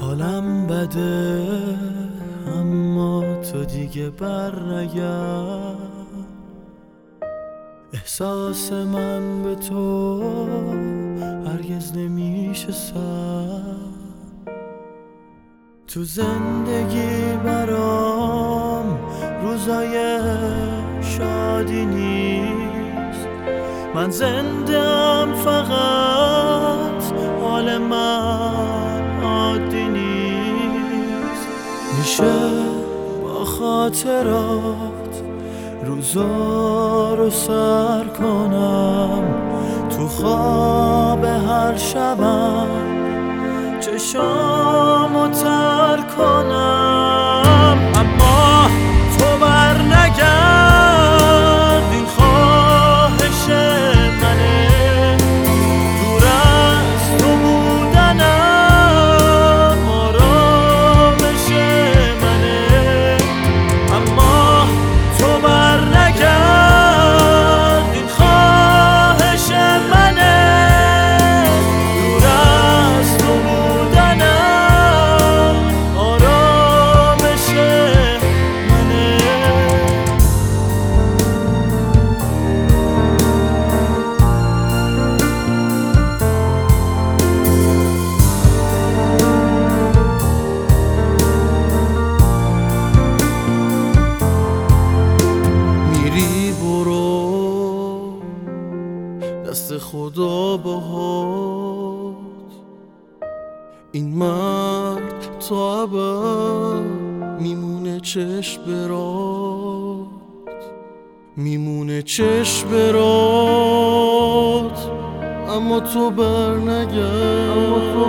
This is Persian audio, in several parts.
حالم بده اما تو دیگه بر احساس من به تو هرگز نمیشه سر. تو زندگی برام روزای شادی نیست. من زندم فقط حال من. میشه با خاطرات روزا رو سر کنم. تو خواب هر شبم چشامو دست خدا باهات. این مرد تا ابد میمونه چشم برات میمونه چشم برات اما تو بر نگرد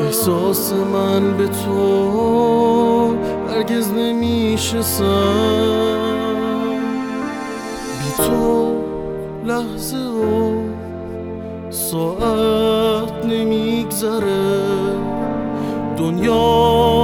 احساس من به تو هرگز نمیشه سر بی تو لحظه و ساعت نمیگذره. دنیای